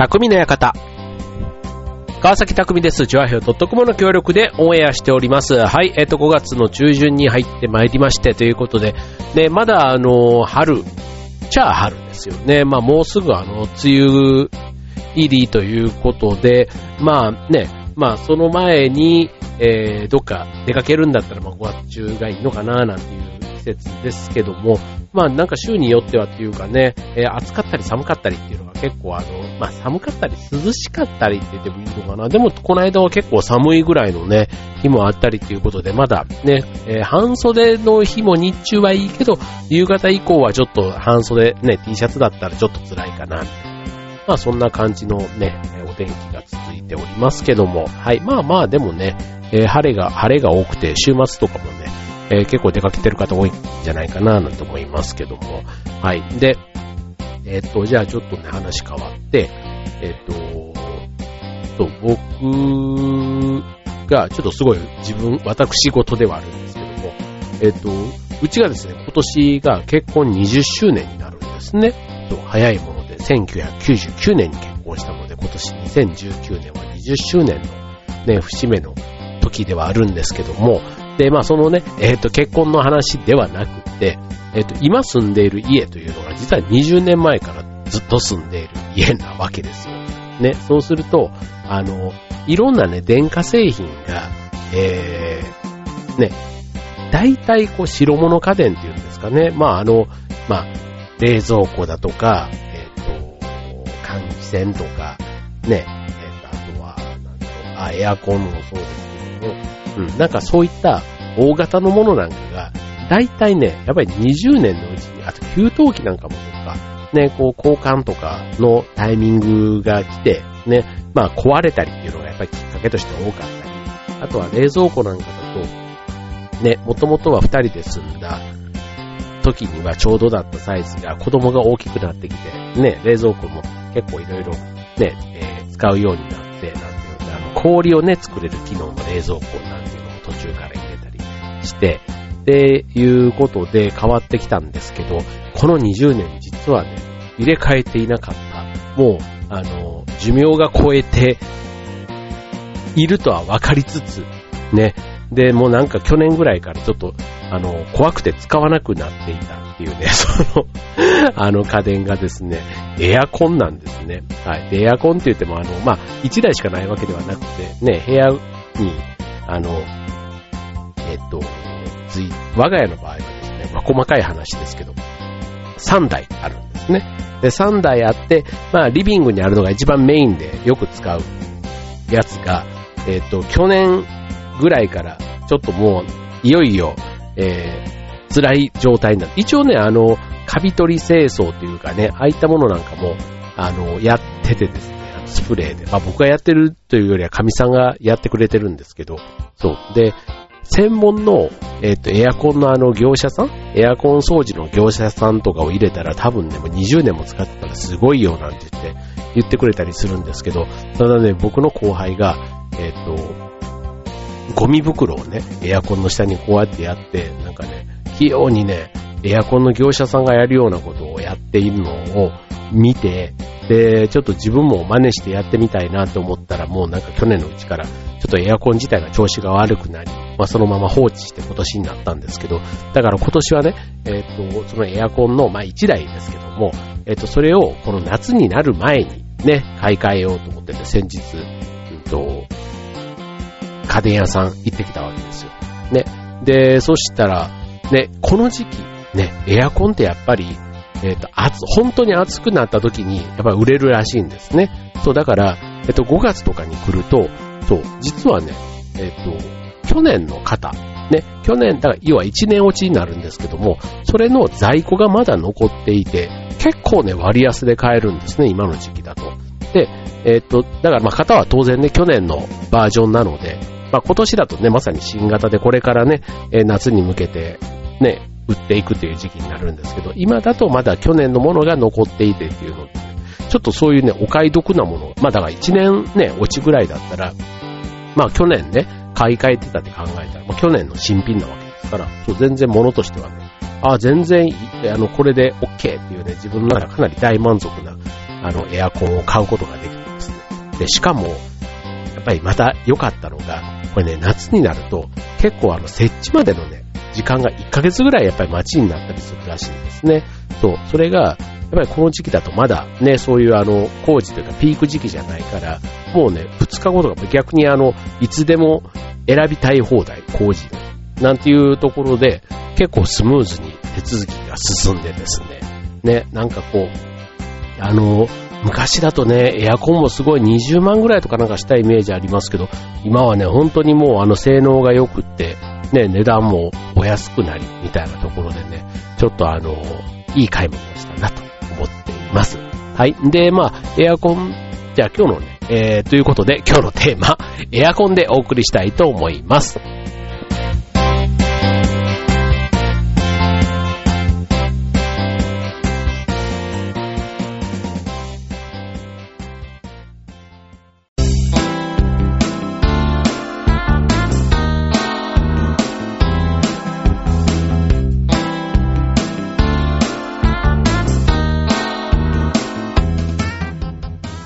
匠の館。川崎匠です。ジョアヘオ .com の協力でオンエアしております。はい、えっ、と、5月の中旬に入ってまいりましてということで、ね、まだあの、春、ちゃあ春ですよね。まあもうすぐあの、梅雨入りということで、まあね、まあその前に、えー、どっか出かけるんだったらまあ5月中がいいのかななんていう季節ですけども、まあなんか週によってはっていうかね、えー暑かったり寒かったりっていうのが結構あの、まあ寒かったり涼しかったりって言ってもいいのかな。でもこの間は結構寒いぐらいのね、日もあったりっていうことで、まだね、えー半袖の日も日中はいいけど、夕方以降はちょっと半袖ね、T シャツだったらちょっと辛いかな。まあそんな感じのね、お天気が続いておりますけども、はい。まあまあでもね、えー晴れが、晴れが多くて、週末とかもね、えー結構出かけてる方多いんじゃないかななんて思いますけども。はい。で、えっ、と、じゃあちょっとね、話変わって、えっ、と、そう、僕が、ちょっとすごい自分、私事ではあるんですけども、えっ、と、うちがですね、今年が結婚20周年になるんですね。早いもので、1999年に結婚したので、今年2019年は20周年のね、節目の時ではあるんですけども、で、まあそのね、えっ、と、結婚の話ではなくて、えっ、と、今住んでいる家というのが実は20年前からずっと住んでいる家なわけですよ。ね、そうすると、あの、いろんなね、電化製品が、えー、ね、大体こう白物家電っていうんですかね。まああの、まあ、冷蔵庫だとか、えっ、と、換気扇とか、ね、えっ、と、あとは、なんだろう、あ、エアコンもそうですけども、うん、なんかそういった大型のものなんかが、大体ね、やっぱり20年のうちに、あと給湯器なんかもとか、ね、こう交換とかのタイミングが来て、ね、まあ壊れたりっていうのがやっぱりきっかけとして多かったり、あとは冷蔵庫なんかだと、ね、もともとは2人で住んだ時にはちょうどだったサイズが子供が大きくなってきて、ね、冷蔵庫も結構いろいろね、えー使うようになって、なんていうのあの氷をね、作れる機能の冷蔵庫なんていうのも途中から入れたりして、っていうことで変わってきたんですけど、この20年実はね、入れ替えていなかった。もう、あの、寿命が超えているとは分かりつつ、ね。で、もうなんか去年ぐらいからちょっと、あの、怖くて使わなくなっていたっていうね、その、あの家電がですね、エアコンなんですね。はい。エアコンって言っても、あの、まあ、1台しかないわけではなくて、ね、部屋に、あの、っと、つい、我が家の場合はですね、まあ、細かい話ですけども、3台あるんですね。で、3台あって、まあ、リビングにあるのが一番メインでよく使うやつが、えっと、去年ぐらいから、ちょっともう、いよいよ、えー、辛い状態になる。一応ね、あの、カビ取り清掃というかね、ああいったものなんかも、あの、やっててですね、スプレーで。まあ僕がやってるというよりは、神さんがやってくれてるんですけど、そう。で、専門の、えっ、と、エアコンのあの業者さん？エアコン掃除の業者さんとかを入れたら多分ね、もう20年も使ってたらすごいよなんて言って、言ってくれたりするんですけど、ただね、僕の後輩が、えっ、と、ゴミ袋をね、エアコンの下にこうやってやって、なんかね、器用にね、エアコンの業者さんがやるようなことをやっているのを見て、で、ちょっと自分も真似してやってみたいなと思ったら、もうなんか去年のうちから、ちょっとエアコン自体が調子が悪くなり、まあそのまま放置して今年になったんですけど、だから今年はね、えっ、と、そのエアコンの、まあ1台ですけども、えっ、と、それをこの夏になる前にね、買い替えようと思ってて、先日、うんと、家電屋さん行ってきたわけですよ。ね。で、そしたら、ね、この時期、ね、エアコンってやっぱり、えっ、と、暑、本当に暑くなった時に、やっぱり売れるらしいんですね。そう、だから、えっ、と、5月とかに来ると、そう、実はね、えっ、と、去年の方、ね、去年、だから、要は1年落ちになるんですけども、それの在庫がまだ残っていて、結構ね、割安で買えるんですね、今の時期だと。で、えっ、と、だからまあ型は当然ね、去年のバージョンなので、まあ今年だとね、まさに新型でこれからね、えー夏に向けてね、売っていくという時期になるんですけど、今だとまだ去年のものが残っていてっていうので、ちょっとそういうね、お買い得なもの、まあだから1年ね、落ちぐらいだったら、まあ去年ね、買い替えてたって考えたら、まあ去年の新品なわけですから、そう全然物としてはね、あ全然、あの、これで OK っていうね、自分の中かなり大満足なあの、エアコンを買うことができてますね。で、しかも、やっぱりまた良かったのが、これね、夏になると、結構あの、設置までのね、時間が1ヶ月ぐらいやっぱり待ちになったりするらしいんですね。そう、それが、やっぱりこの時期だとまだね、そういうあの、工事というかピーク時期じゃないから、もうね、2日後とか逆にあの、いつでも選びたい放題、工事なんていうところで、結構スムーズに手続きが進んでですね、ね、なんかこう、あの、昔だとね、エアコンもすごい20万ぐらいとかなんかしたイメージありますけど、今はね、本当にもうあの性能が良くって、ね、値段もお安くなり、みたいなところでね、ちょっとあの、いい買い物をしたなと。ます。はい。で、まあ、エアコン、じゃあ今日のね、えー、ということで今日のテーマ、エアコンでお送りしたいと思います。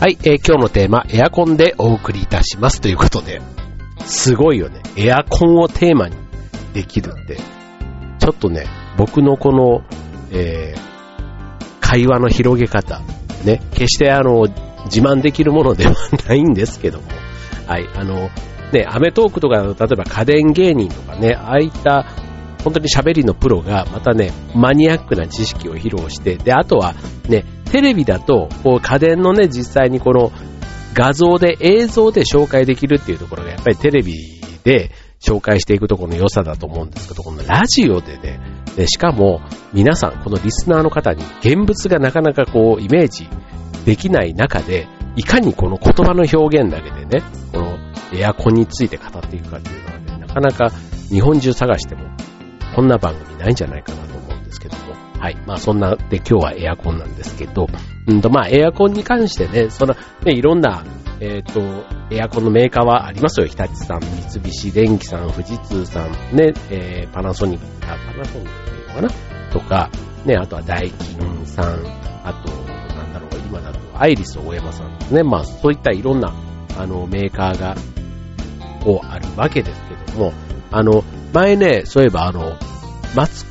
はい、えー、今日のテーマ、エアコンでお送りいたします。ということで、すごいよね。エアコンをテーマにできるって、ちょっとね、僕のこの、えー、会話の広げ方、ね、決してあの、自慢できるものではないんですけども、はい、あの、ね、アメトークとか、例えば家電芸人とかね、ああいった本当に喋りのプロがまたね、マニアックな知識を披露して、で、あとはね、テレビだと、こう家電のね、実際にこの画像で映像で紹介できるっていうところがやっぱりテレビで紹介していくところの良さだと思うんですけど、このラジオでね、でしかも皆さん、このリスナーの方に現物がなかなかこうイメージできない中で、いかにこの言葉の表現だけでね、このエアコンについて語っていくかっていうのはね、なかなか日本中探してもこんな番組ないんじゃないかなと思うんですけども。はい。まあそんなで今日はエアコンなんですけど、うんとまあエアコンに関してね、そのね、いろんな、えっ、ー、と、エアコンのメーカーはありますよ。日立さん、三菱電機さん、富士通さん、ね、えー、パナソニック、パナソニックっていうのかな？とか、ね、あとはダイキンさん、あと、なんだろう、今だとアイリス大山さんですね。まあそういったいろんな、あの、メーカーが、こうあるわけですけども、あの、前ね、そういえばあの、マツ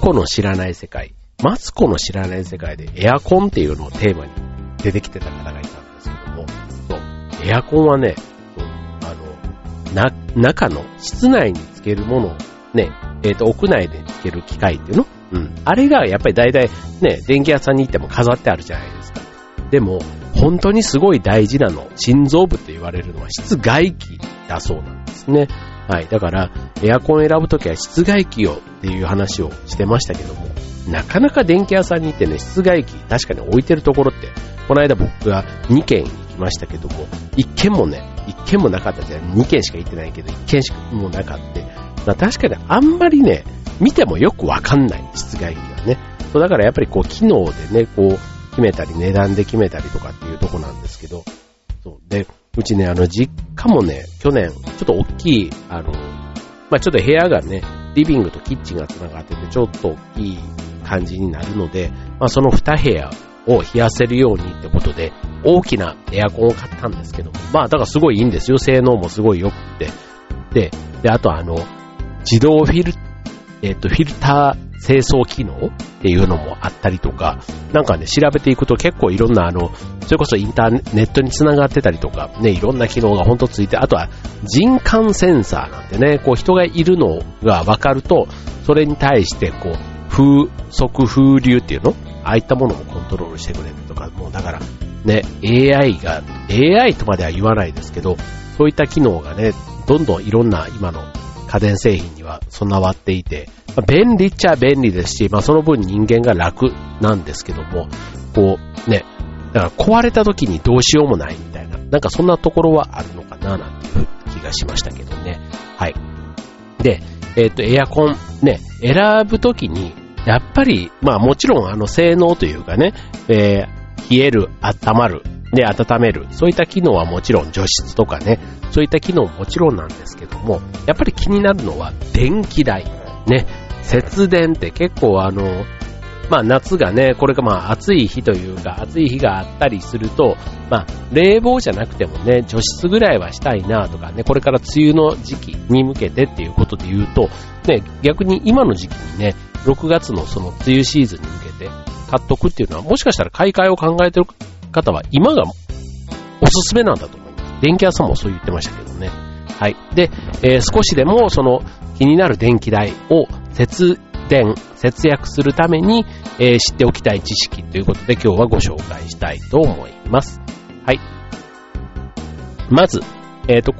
コの知らない世界、マツコの知らない世界でエアコンっていうのをテーマに出てきてた方がいたんですけども、そう、エアコンはね、あの、な、中の室内につけるものをね、えっ、ー、と、屋内でつける機械っていうの？うん。あれがやっぱり大体ね、電気屋さんに行っても飾ってあるじゃないですか。でも、本当にすごい大事なの、心臓部って言われるのは室外機だそうなんですね。はい。だから、エアコン選ぶときは室外機をっていう話をしてましたけども、なかなか電気屋さんに行ってね、室外機確かに置いてるところって、この間僕が2軒行きましたけども、1軒もね、1軒もなかったじゃん2軒しか行ってないけど、1軒しかもなかった。確かにあんまりね、見てもよくわかんない、室外機がね。そうだからやっぱりこう、機能でね、こう、決めたり、値段で決めたりとかっていうとこなんですけど、そう。で、うちね、あの、実家もね、去年、ちょっと大きい、あの、まあ、ちょっと部屋がね、リビングとキッチンが繋がってて、ちょっと大きい感じになるので、まあ、その2部屋を冷やせるようにってことで、大きなエアコンを買ったんですけども、まあ、だからすごいいいんですよ。性能もすごい良くて。で、で、あとあの、自動フィル、えっ、と、フィルター清掃機能っていうのもあったりとか、なんかね、調べていくと結構いろんなあの、それこそインターネットにつながってたりとか、ね、いろんな機能がほんとついて、あとは人感センサーなんてね、こう人がいるのがわかると、それに対してこう、風速風流っていうの？ああいったものもコントロールしてくれるとか、もうだからね、AI が、AI とまでは言わないですけど、そういった機能がね、どんどんいろんな今の家電製品には備わっていて、まあ、便利っちゃ便利ですし、まあ、その分人間が楽なんですけども、こう、ね、だから壊れた時にどうしようもないみたいな、なんかそんなところはあるのかな、なんていう気がしましたけどね。はい。で、えっ、ー、と、エアコン、ね、選ぶときに、やっぱり、まあもちろんあの性能というかね、えー、冷える、温まる、で、温める、そういった機能はもちろん除湿とかね、そういった機能ももちろんなんですけども、やっぱり気になるのは電気代。ね、節電って結構あの、まあ夏がね、これがまあ暑い日というか、暑い日があったりすると、まあ冷房じゃなくてもね、除湿ぐらいはしたいなとかね、これから梅雨の時期に向けてっていうことで言うと、ね、逆に今の時期にね、6月のその梅雨シーズンに向けて買っとくっていうのは、もしかしたら買い替えを考えてる方は今がおすすめなんだと思います。電気屋さんもそう言ってましたけどね。はい。で、えー、少しでもその気になる電気代を節電、節約するために、えー、知っておきたい知識ということで今日はご紹介したいと思います。はい。まず、えっ、ー、と、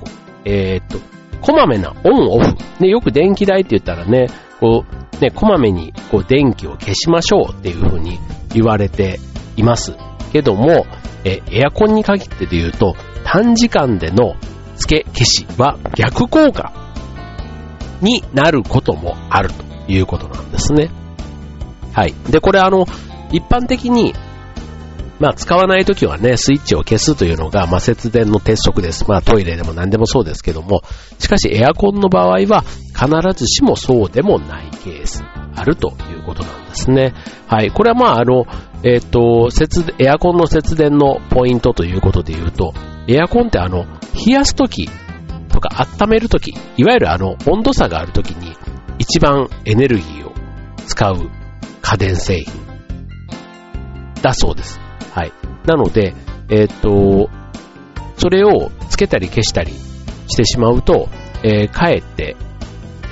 えっ、と、こまめなオンオフ。ね、よく電気代って言ったらね、こう、ね、こまめにこう電気を消しましょうっていうふうに言われていますけども、えエアコンに限ってで言うと、短時間での付け消しは逆効果になることもあるということなんですね。はい。で、これあの、一般的に、まあ使わないときはね、スイッチを消すというのが、まあ節電の鉄則です。まあトイレでも何でもそうですけども、しかしエアコンの場合は必ずしもそうでもないケースあるということなんですね。はい。これはまああの、えっ、ー、と、節、エアコンの節電のポイントということで言うと、エアコンってあの、冷やすときとか温めるとき、いわゆるあの、温度差があるときに、一番エネルギーを使う家電製品だそうです。はい。なので、えっ、ー、と、それをつけたり消したりしてしまうと、えー、かえって、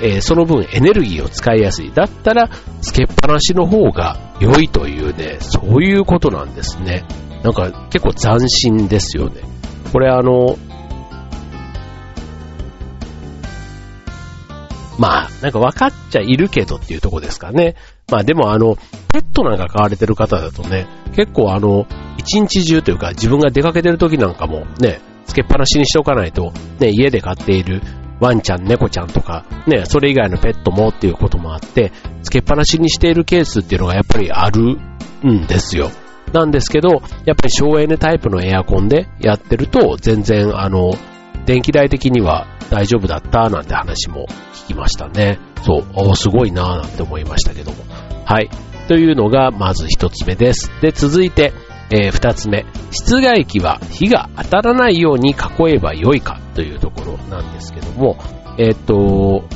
えー、その分エネルギーを使いやすい。だったら、つけっぱなしの方が良いというね、そういうことなんですね。なんか結構斬新ですよね。これあの、まあ、なんか分かっちゃいるけどっていうとこですかね。まあでもあの、ペットなんか飼われてる方だとね、結構あの、一日中というか自分が出かけてる時なんかもね、つけっぱなしにしておかないと、ね、家で飼っているワンちゃん、猫ちゃんとか、ね、それ以外のペットもっていうこともあって、つけっぱなしにしているケースっていうのがやっぱりあるんですよ。なんですけど、やっぱり省エネタイプのエアコンでやってると、全然あの、電気代的には大丈夫だったなんて話も聞きましたね。そう、おすごいなぁなんて思いましたけども。はい。というのがまず一つ目です。で、続いて、えー、二つ目。室外機は火が当たらないように囲えばよいかというところなんですけども、えー、っと、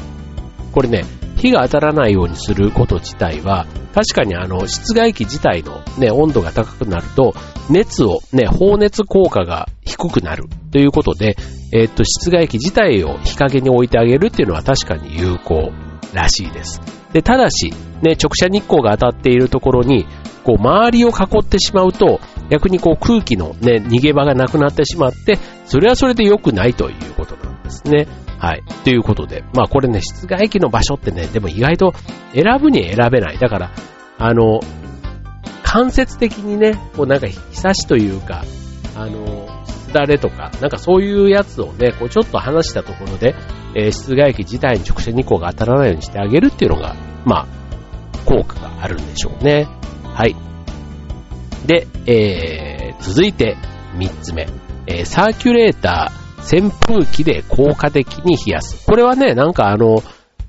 これね、火が当たらないようにすること自体は、確かにあの、室外機自体のね、温度が高くなると、熱をね、放熱効果が低くなるということで、えー、っと、室外機自体を日陰に置いてあげるっていうのは確かに有効らしいです。で、ただし、ね、直射日光が当たっているところに、こう、周りを囲ってしまうと、逆にこう空気のね、逃げ場がなくなってしまって、それはそれで良くないということなんですね。はい。ということで、まあこれね、室外機の場所ってね、でも意外と選ぶに選べない。だから、あの、間接的にね、こうなんか日差しというか、あの、すだれとか、なんかそういうやつをね、こうちょっと離したところで、えー、室外機自体に直射日光が当たらないようにしてあげるっていうのが、まあ、効果があるんでしょうね。で、えー、続いて3つ目。えー、サーキュレーター、扇風機で効果的に冷やす。これはね、なんかあの、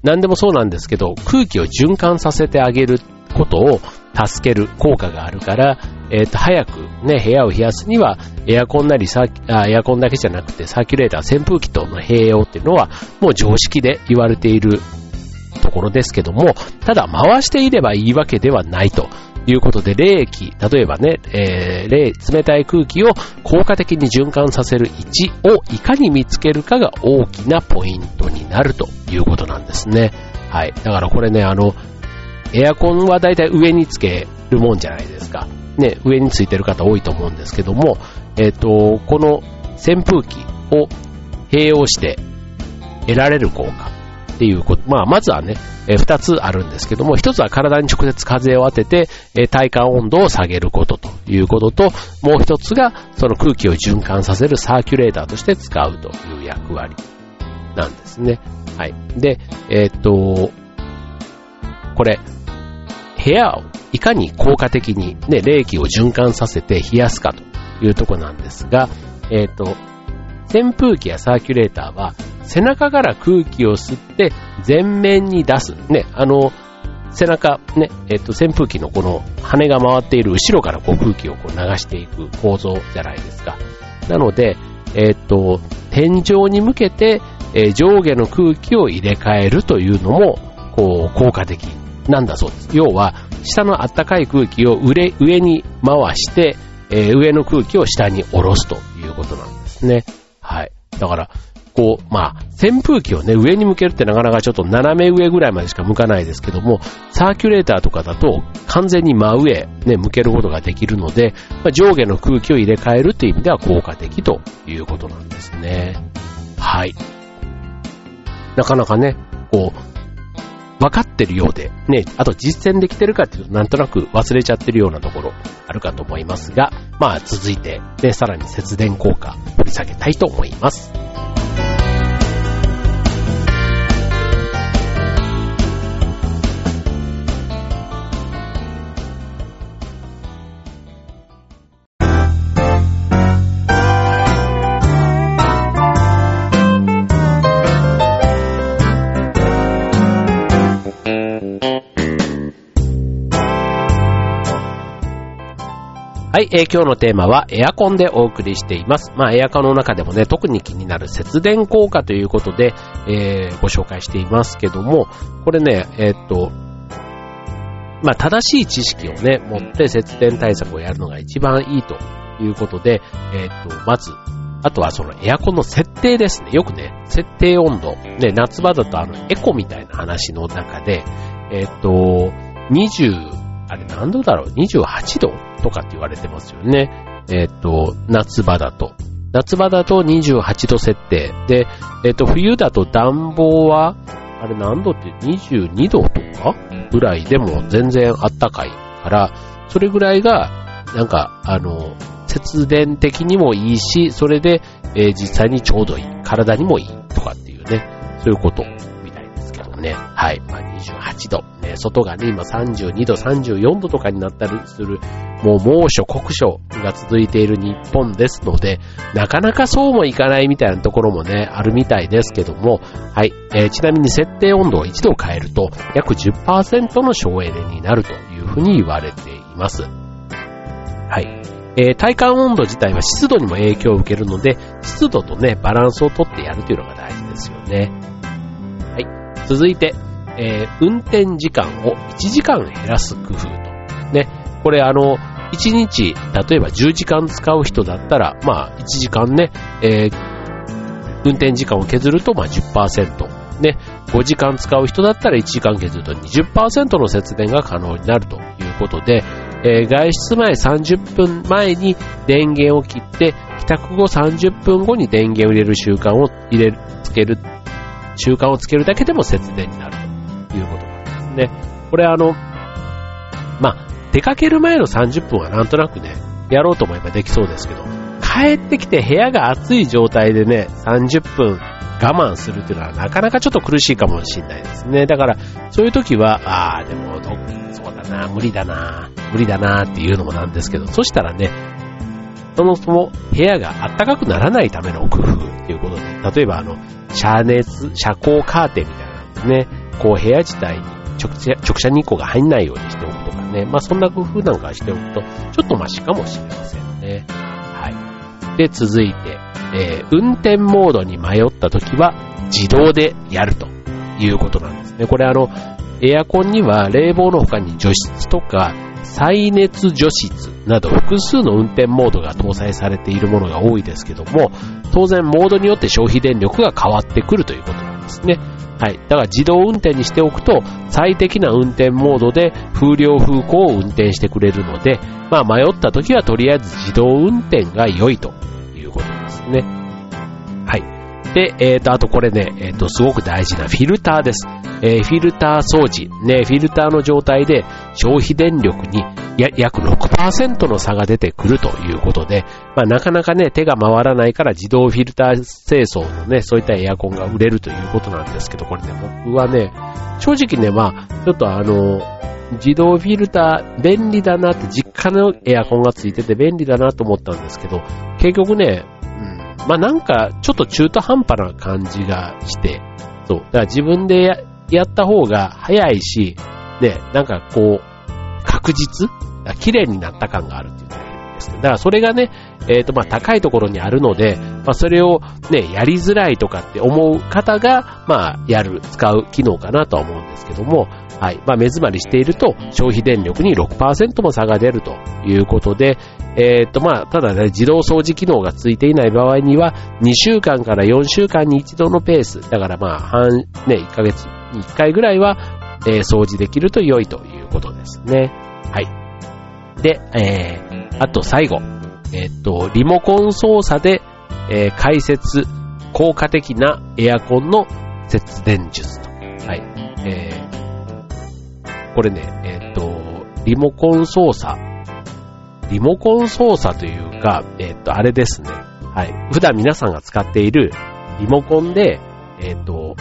何でもそうなんですけど、空気を循環させてあげることを助ける効果があるから、えっ、ー、と、早くね、部屋を冷やすには、エアコンなりサあ、エアコンだけじゃなくて、サーキュレーター、扇風機との併用っていうのは、もう常識で言われているところですけども、ただ回していればいいわけではないと。いうことで、冷気、例えばね、えー、冷、冷たい空気を効果的に循環させる位置をいかに見つけるかが大きなポイントになるということなんですね。はい。だからこれね、あの、エアコンはだいたい上につけるもんじゃないですか。ね、上についてる方多いと思うんですけども、えっ、ー、と、この扇風機を併用して得られる効果。っていうこと、まあ、まずはね、えー、二つあるんですけども、一つは体に直接風を当てて、えー、体感温度を下げることということと、もう一つが、その空気を循環させるサーキュレーターとして使うという役割なんですね。はい。で、えー、っと、これ、部屋をいかに効果的にね、冷気を循環させて冷やすかというとこなんですが、えっ、と、扇風機やサーキュレーターは背中から空気を吸って前面に出す。ね、あの、背中、ね、えっと、扇風機のこの羽が回っている後ろからこう空気をこう流していく構造じゃないですか。なので、えっと、天井に向けて、え上下の空気を入れ替えるというのも、こう、効果的なんだそうです。要は、下の暖かい空気を上上に回して、えー、上の空気を下に下ろすということなんですね。はい。だから、こう、まあ、扇風機をね、上に向けるってなかなかちょっと斜め上ぐらいまでしか向かないですけども、サーキュレーターとかだと完全に真上、ね、向けることができるので、まあ、上下の空気を入れ替えるっていう意味では効果的ということなんですね。はい。なかなかね、こう、分かってるようで、ね、あと実践できてるかっていうとなんとなく忘れちゃってるようなところあるかと思いますが、まあ続いて、で、さらに節電効果掘り下げたいと思います。はい、えー、今日のテーマはエアコンでお送りしています。まあ、エアコンの中でもね、特に気になる節電効果ということで、えー、ご紹介していますけども、これね、えー、っと、まあ、正しい知識をね、持って節電対策をやるのが一番いいということで、えー、っと、まず、あとはそのエアコンの設定ですね。よくね、設定温度。ね、夏場だとあの、エコみたいな話の中で、えっと、20、あれ何度だろう ?28 度とかって言われてますよね。えっ、と、夏場だと。夏場だと28度設定。で、えっ、と、冬だと暖房は、あれ何度って22度とかぐらいでも全然あったかいから、それぐらいが、なんか、あの、節電的にもいいし、それで、えー、実際にちょうどいい。体にもいいとかっていうね、そういうことね、はい、まあ、28度、ね、外がね、今32度、34度とかになったりする、もう猛暑、酷暑が続いている日本ですので、なかなかそうもいかないみたいなところもね、あるみたいですけども、はい、えー、ちなみに設定温度を1度変えると、約10%の省エネになるというふうに言われています。はい。えー、体感温度自体は湿度にも影響を受けるので、湿度とね、バランスをとってやるというのが大事ですよね。続いて、えー、運転時間を1時間減らす工夫と。ね。これあの、1日、例えば10時間使う人だったら、まあ1時間ね、えー、運転時間を削るとまあ10%。ね。5時間使う人だったら1時間削ると20%の節電が可能になるということで、えー、外出前30分前に電源を切って、帰宅後30分後に電源を入れる習慣を入れ、つける習慣をつけるだけでも節電になるということなんですね。これあの、まあ、出かける前の30分はなんとなくね、やろうと思えばできそうですけど、帰ってきて部屋が暑い状態でね、30分我慢するっていうのはなかなかちょっと苦しいかもしれないですね。だから、そういう時は、ああ、でも、そうだな、無理だな、無理だなっていうのもなんですけど、そしたらね、そもそも部屋が暖かくならないための工夫っていうことで、例えばあの、遮熱、遮光カーテンみたいなんですね。こう部屋自体に直直射日光が入んないようにしておくとかね。まあそんな工夫なんかしておくと、ちょっとマシかもしれませんね。はい。で、続いて、えー、運転モードに迷った時は自動でやるということなんですね。これあの、エアコンには冷房の他に除湿とか再熱除湿など複数の運転モードが搭載されているものが多いですけども、当然モードによって消費電力が変わってくるということなんですね。はい。だから自動運転にしておくと、最適な運転モードで風量風向を運転してくれるので、まあ迷った時はとりあえず自動運転が良いということですね。はい。で、えっ、ー、と、あとこれね、えっ、ー、と、すごく大事なフィルターです。えー、フィルター掃除、ね、フィルターの状態で消費電力に約6%の差が出てくるということで、まあ、なかなかね、手が回らないから自動フィルター清掃のね、そういったエアコンが売れるということなんですけど、これね、僕はね、正直ね、まあ、ちょっとあの、自動フィルター便利だなって実家のエアコンがついてて便利だなと思ったんですけど、結局ね、うん、まあなんかちょっと中途半端な感じがして、そう。だから自分でやった方が早いし、ね、なんかこう、確実綺麗になった感があるっていうのがいいんですけど、だからそれがね、えっ、ー、と、まあ、高いところにあるので、まあ、それをね、やりづらいとかって思う方が、まあ、やる、使う機能かなとは思うんですけども、はい。まあ、目詰まりしていると、消費電力に6%も差が出るということで、えっ、ー、と、まあ、ただね、自動掃除機能がついていない場合には、2週間から4週間に一度のペース、だからまあ、半、ね、1ヶ月に1回ぐらいは、えー、掃除できると良いということですね。はい。で、えー、あと最後。えっ、ー、と、リモコン操作で、えー、解説、効果的なエアコンの節電術と。はい。えー、これね、えっ、ー、と、リモコン操作。リモコン操作というか、えっ、ー、と、あれですね。はい。普段皆さんが使っているリモコンで、えっ、ー、と、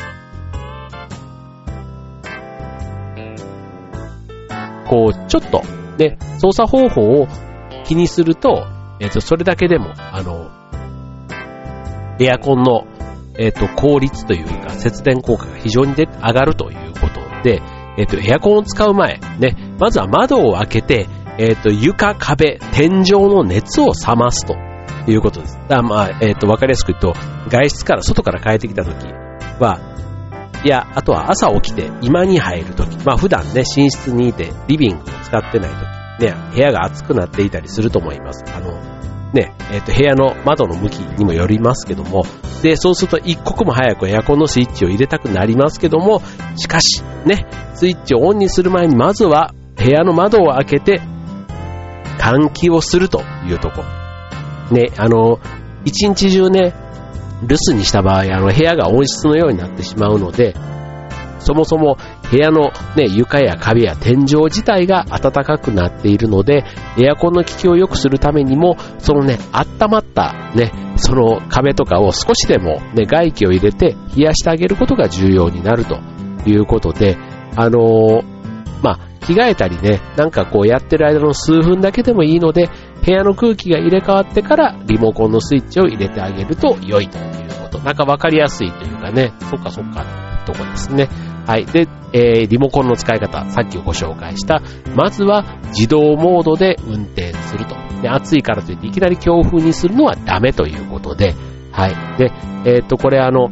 こう、ちょっと、で、操作方法を気にすると、えっ、ー、と、それだけでも、あの、エアコンの、えっ、ー、と、効率というか、節電効果が非常にで上がるということで、えっ、ー、と、エアコンを使う前、ね、まずは窓を開けて、えっ、と、床、壁、天井の熱を冷ますということです。だまあ、えっ、と、わかりやすく言うと、外出から、外から帰ってきたときは、や、あとは朝起きて今に入るとき、まあ普段ね、寝室にいてリビングを使ってないとき、ね、部屋が暑くなっていたりすると思います。あの、ね、えっ、ー、と、部屋の窓の向きにもよりますけども、で、そうすると一刻も早くエアコンのスイッチを入れたくなりますけども、しかし、ね、スイッチをオンにする前にまずは部屋の窓を開けて、換気をするというとこ。ね、あの、一日中ね、留守にした場合、あの、部屋が温室のようになってしまうので、そもそも部屋のね、床や壁や天井自体が暖かくなっているので、エアコンの効きを良くするためにも、そのね、温まったね、その壁とかを少しでもね、外気を入れて冷やしてあげることが重要になるということで、あのー、まあ、着替えたりね、なんかこうやってる間の数分だけでもいいので、部屋の空気が入れ替わってからリモコンのスイッチを入れてあげると良いということ。なんかわかりやすいというかね、そっかそっかとこですね。はい。で、えー、リモコンの使い方、さっきご紹介した、まずは自動モードで運転すると。で、暑いからといっていきなり強風にするのはダメということで、はい。で、えー、っと、これあの、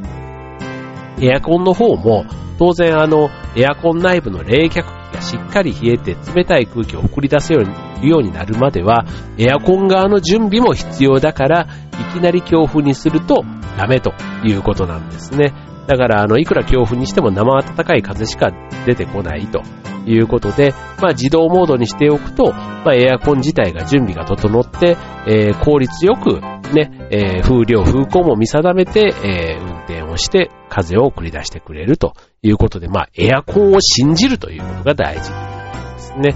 エアコンの方も、当然あの、エアコン内部の冷却がしっかり冷えて冷たい空気を送り出すようにようになるまでは、エアコン側の準備も必要だから、いきなり強風にするとダメということなんですね。だから、あの、いくら強風にしても生暖かい風しか出てこないということで、まあ自動モードにしておくと、まあエアコン自体が準備が整って、えー、効率よくね、えー、風量、風向も見定めて、えー、運転をして風を送り出してくれるということで、まあエアコンを信じるということが大事ですね。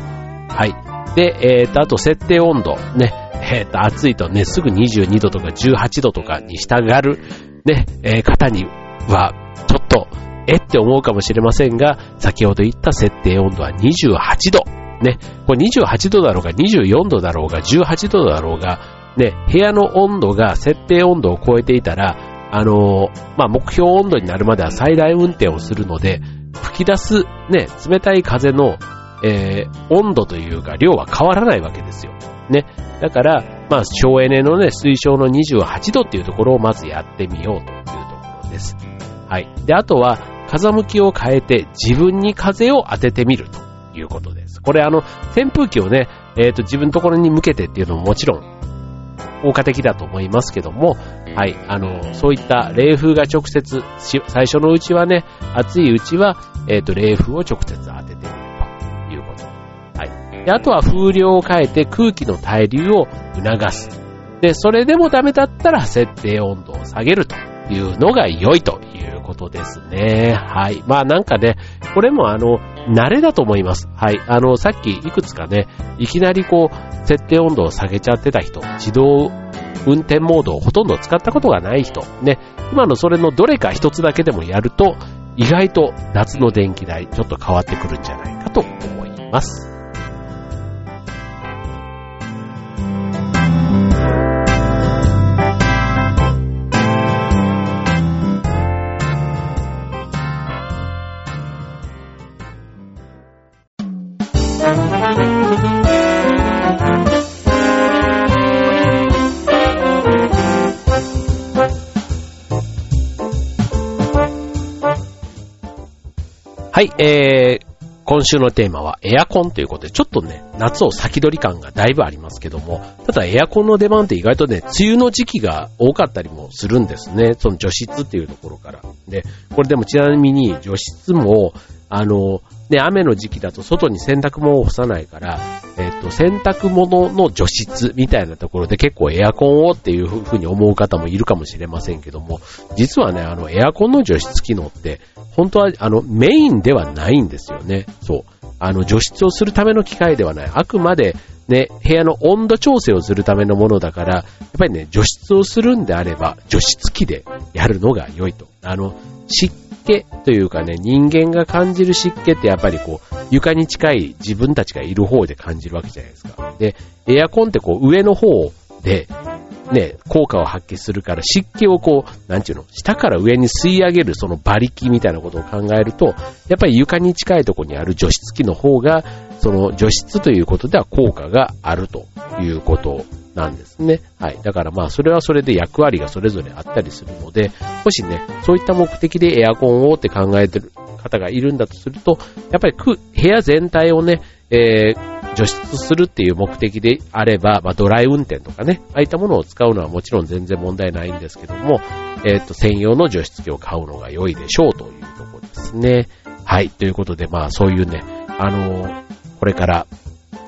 はい。で、え、ー、と、あと設定温度。ね。え、ー、と、暑いとね、すぐ22度とか18度とかに従う、ね、えー、方には、ちょっと、えって思うかもしれませんが、先ほど言った設定温度は28度。ね、これ28度だろうが、24度だろうが、18度だろうが、ね、部屋の温度が設定温度を超えていたら、あのー、まあ、目標温度になるまでは最大運転をするので、吹き出す、ね、冷たい風の、えー、温度というか量は変わらないわけですよ。ね。だから、まあ、省エネのね、推奨の28度っていうところをまずやってみようというところです。はい。で、あとは、風向きを変えて自分に風を当ててみるということです。これあの、扇風機をね、えっ、ー、と、自分のところに向けてっていうのももちろん、効果的だと思いますけども、はい、あの、そういった冷風が直接、最初のうちはね、暑いうちは、えっ、ー、と、冷風を直接当てで、あとは風量を変えて空気の対流を促す。で、それでもダメだったら設定温度を下げるというのが良いということですね。はい。まあなんかね、これもあの、慣れだと思います。はい。あの、さっきいくつかね、いきなりこう、設定温度を下げちゃってた人、自動運転モードをほとんど使ったことがない人、ね、今のそれのどれか一つだけでもやると、意外と夏の電気代ちょっと変わってくるんじゃないかと思います。はい、えー、今週のテーマはエアコンということで、ちょっとね、夏を先取り感がだいぶありますけども、ただエアコンの出番って意外とね、梅雨の時期が多かったりもするんですね。その除湿っていうところから。で、これでもちなみに除湿も、あの、で、雨の時期だと外に洗濯物を干さないから、えっ、と、洗濯物の除湿みたいなところで結構エアコンをっていうふうに思う方もいるかもしれませんけども、実はね、あの、エアコンの除湿機能って、本当は、あの、メインではないんですよね。そう。あの、除湿をするための機械ではない。あくまで、ね、部屋の温度調整をするためのものだから、やっぱりね、除湿をするんであれば、除湿機でやるのが良いと。あの、湿気というかね、人間が感じる湿気ってやっぱりこう、床に近い自分たちがいる方で感じるわけじゃないですか。で、エアコンってこう、上の方で、ね、効果を発揮するから湿気をこう、なんていうの、下から上に吸い上げるその馬力みたいなことを考えると、やっぱり床に近いところにある除湿機の方が、その除湿ということでは効果があるということなんですね。はい。だからまあ、それはそれで役割がそれぞれあったりするので、もしね、そういった目的でエアコンをって考えてる方がいるんだとすると、やっぱり部屋全体をね、えー、除湿するっていう目的であれば、まあ、ドライ運転とかね、ああいったものを使うのはもちろん全然問題ないんですけども、えっ、ー、と、専用の除湿機を買うのが良いでしょうというところですね。はい。ということで、まあ、そういうね、あのー、これから、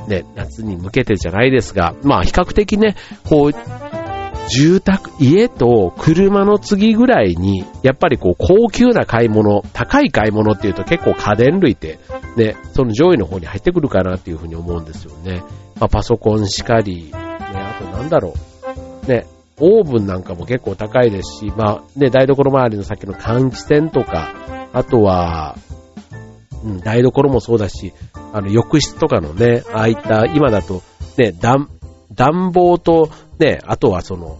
ね、夏に向けてじゃないですが、まあ、比較的ね、こう、住宅、家と車の次ぐらいに、やっぱりこう高級な買い物、高い買い物っていうと結構家電類って、ね、その上位の方に入ってくるかなっていうふうに思うんですよね。まあ、パソコンしかり、ね、あとなんだろう。ね、オーブンなんかも結構高いですし、まあ、ね、台所周りの先の換気扇とか、あとは、うん、台所もそうだし、あの、浴室とかのね、ああいった、今だと、ね、暖、暖房と、ね、あとはその、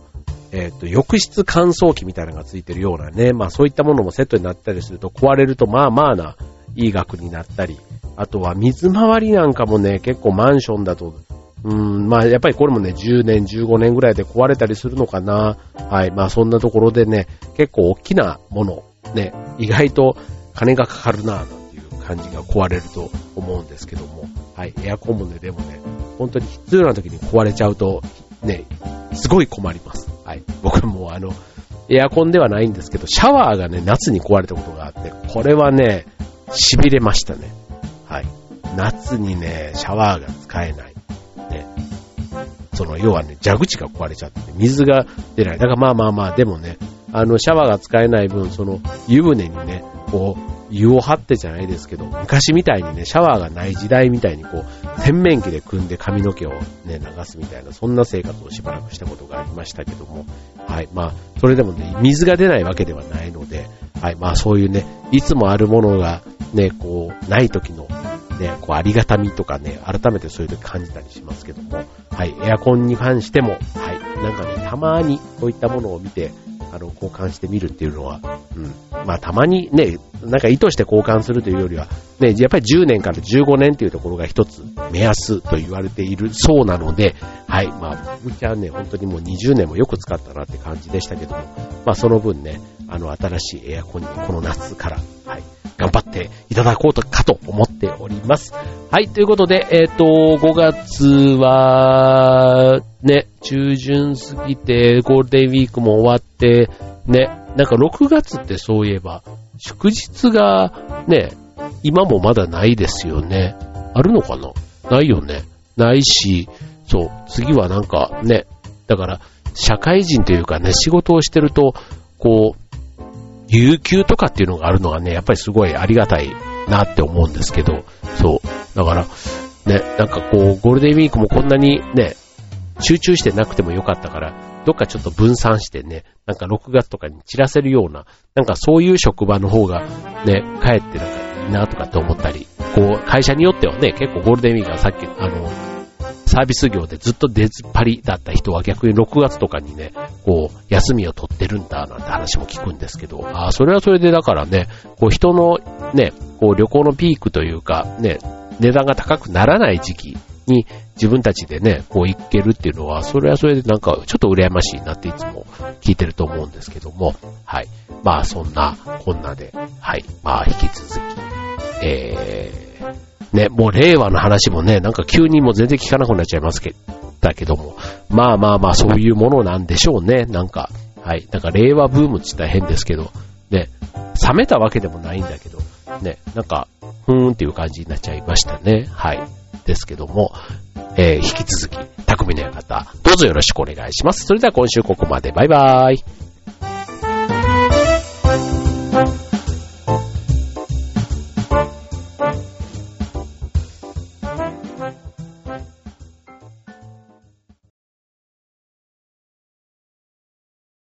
えっ、ー、と、浴室乾燥機みたいなのがついてるようなね、まあそういったものもセットになったりすると壊れるとまあまあないい額になったり、あとは水回りなんかもね、結構マンションだと、うん、まあやっぱりこれもね、10年、15年ぐらいで壊れたりするのかな。はい、まあそんなところでね、結構大きなもの、ね、意外と金がかかるな、感じが壊れると思うんですけども、はい、エアコンもね、でもね、本当に必要な時に壊れちゃうと、ね、すごい困ります。はい。僕もあの、エアコンではないんですけど、シャワーがね、夏に壊れたことがあって、これはね、痺れましたね。はい。夏にね、シャワーが使えない。ね。その、要はね、蛇口が壊れちゃって、水が出ない。だからまあまあまあ、でもね、あの、シャワーが使えない分、その、湯船にね、こう、湯を張ってじゃないですけど、昔みたいにね、シャワーがない時代みたいにこう、洗面器で汲んで髪の毛をね、流すみたいな、そんな生活をしばらくしたことがありましたけども、はい、まあ、それでもね、水が出ないわけではないので、はい、まあそういうね、いつもあるものがね、こう、ない時のね、こう、ありがたみとかね、改めてそういう時感じたりしますけども、はい、エアコンに関しても、はい、なんかね、たまにこういったものを見て、あの、交換してみるっていうのは、うん。まあ、たまにね、なんか意図して交換するというよりは、ね、やっぱり10年から15年っていうところが一つ目安と言われているそうなので、はい。まあ、僕はね、本当にもう20年もよく使ったなって感じでしたけども、まあ、その分ね、あの、新しいエアコンにこの夏から、はい。頑張っていただこうとかと思っております。はい、ということで、えっ、ー、と、5月は、ね、中旬過ぎて、ゴールデンウィークも終わって、ね、なんか6月ってそういえば、祝日がね、今もまだないですよね。あるのかな？ないよね。ないし、そう、次はなんかね、だから、社会人というかね、仕事をしてると、こう、有給とかっていうのがあるのはね、やっぱりすごいありがたいなって思うんですけど、そう。だから、ね、なんかこう、ゴールデンウィークもこんなにね、集中してなくてもよかったから、どっかちょっと分散してね、なんか6月とかに散らせるような、なんかそういう職場の方がね、帰ってなんかいいなとかって思ったり、こう、会社によってはね、結構ゴールデンウィークはさっき、あの、サービス業でずっと出ずっぱりだった人は逆に6月とかにね、こう、休みを取ってるんだなんて話も聞くんですけど、ああ、それはそれでだからね、こう人のね、こう旅行のピークというか、ね、値段が高くならない時期に自分たちでね、こう行けるっていうのは、それはそれでなんかちょっと羨ましいなっていつも聞いてると思うんですけども、はい。まあそんな、こんなで、はい。まあ引き続き、えー、ね、もう令和の話もね、なんか急にもう全然聞かなくなっちゃいますけだけども、まあまあまあそういうものなんでしょうね、なんか。はい。なんか令和ブームって言ったら変ですけど、ね、冷めたわけでもないんだけど、ね、なんか、ふーんっていう感じになっちゃいましたね。はい。ですけども、えー、引き続き、匠の館、どうぞよろしくお願いします。それでは今週ここまで。バイバーイ。